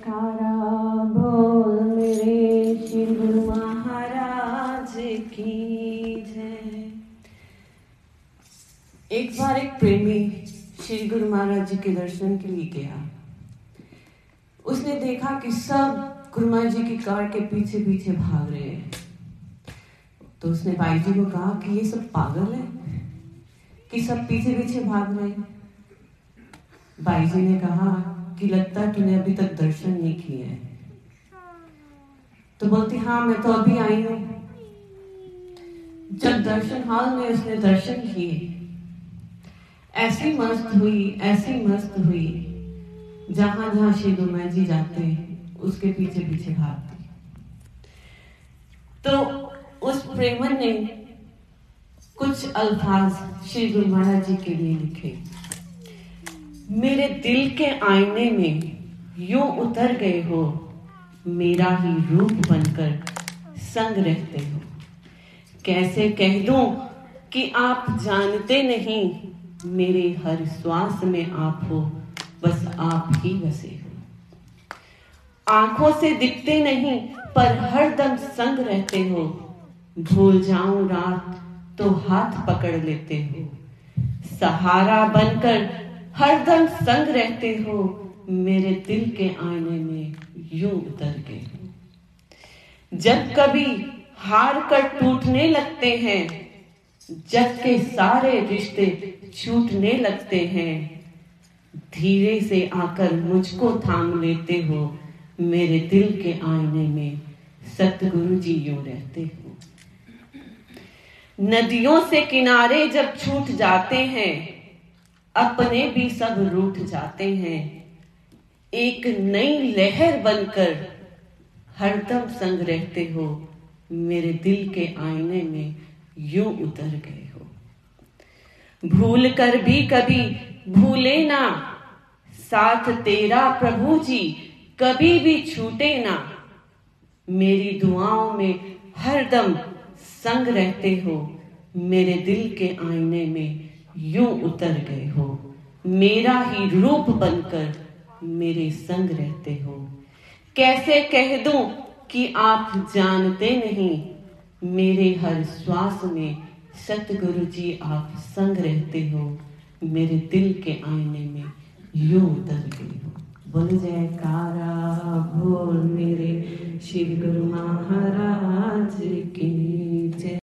जयकारा, बोल मेरे श्री गुरु महाराज की जय। एक बार एक प्रेमी श्री गुरु महाराज जी के दर्शन के लिए गया। उसने देखा कि सब गुरु महाराज जी की कार के पीछे पीछे भाग रहे हैं। तो उसने भाई जी को कहा कि ये सब पागल है? कि सब पीछे पीछे भाग रहे हैं? भाई जी ने कहा कि लगता है तूने अभी तक दर्शन नहीं किए हैं। तो बोलती हाँ मैं तो अभी आई हूँ। जब दर्शन हॉल में उसने दर्शन किए। ऐसी मस्त हुई, ऐसी मस्त हुई। जहाँ जहाँ श्री गुरु जी जाते, उसके पीछे पीछे भागती। तो उस प्रेमन ने कुछ अल्फाज श्री गुरु महाराज जी के लिए लिखे। मेरे दिल के आईने में यूँ उतर गए हो, मेरा ही रूप बनकर संग रहते हो। कैसे कह दूँ कि आप जानते नहीं, मेरे हर श्वास में आप हो, बस आप ही बसे हो। आँखों से दिखते नहीं, पर हर दम संग रहते हो। भूल जाऊँ रात तो हाथ पकड़ लेते हो। सहारा बनकर हरदम संग रहते हो, मेरे दिल के आईने में यूँ उतर गए। जब कभी हार कर टूटने लगते हैं, जग के सारे रिश्ते छूटने लगते हैं, धीरे से आकर मुझको थाम लेते हो, मेरे दिल के आईने में सतगुरु जी यूँ रहते हो। नदियों से किनारे जब छूट जाते हैं अपने भी सब रूठ जाते हैं। एक नई लहर बनकर हरदम संग रहते हो। मेरे दिल के आईने में यूँ उतर गए हो। भूल कर भी कभी भूले ना। साथ तेरा प्रभु जी, कभी भी छूटे ना। मेरी दुआओं में हरदम संग रहते हो। मेरे दिल के आईने में यूँ उतर गए हो। मेरा ही रूप बनकर मेरे संग रहते हो। कैसे कह दूँ कि आप जानते नहीं, मेरे हर श्वास में सतगुरु जी आप संग रहते हो। मेरे दिल के आईने में यू उतर गए हो। बोल जयकारा, बोल मेरे श्री गुरु महाराज की जय।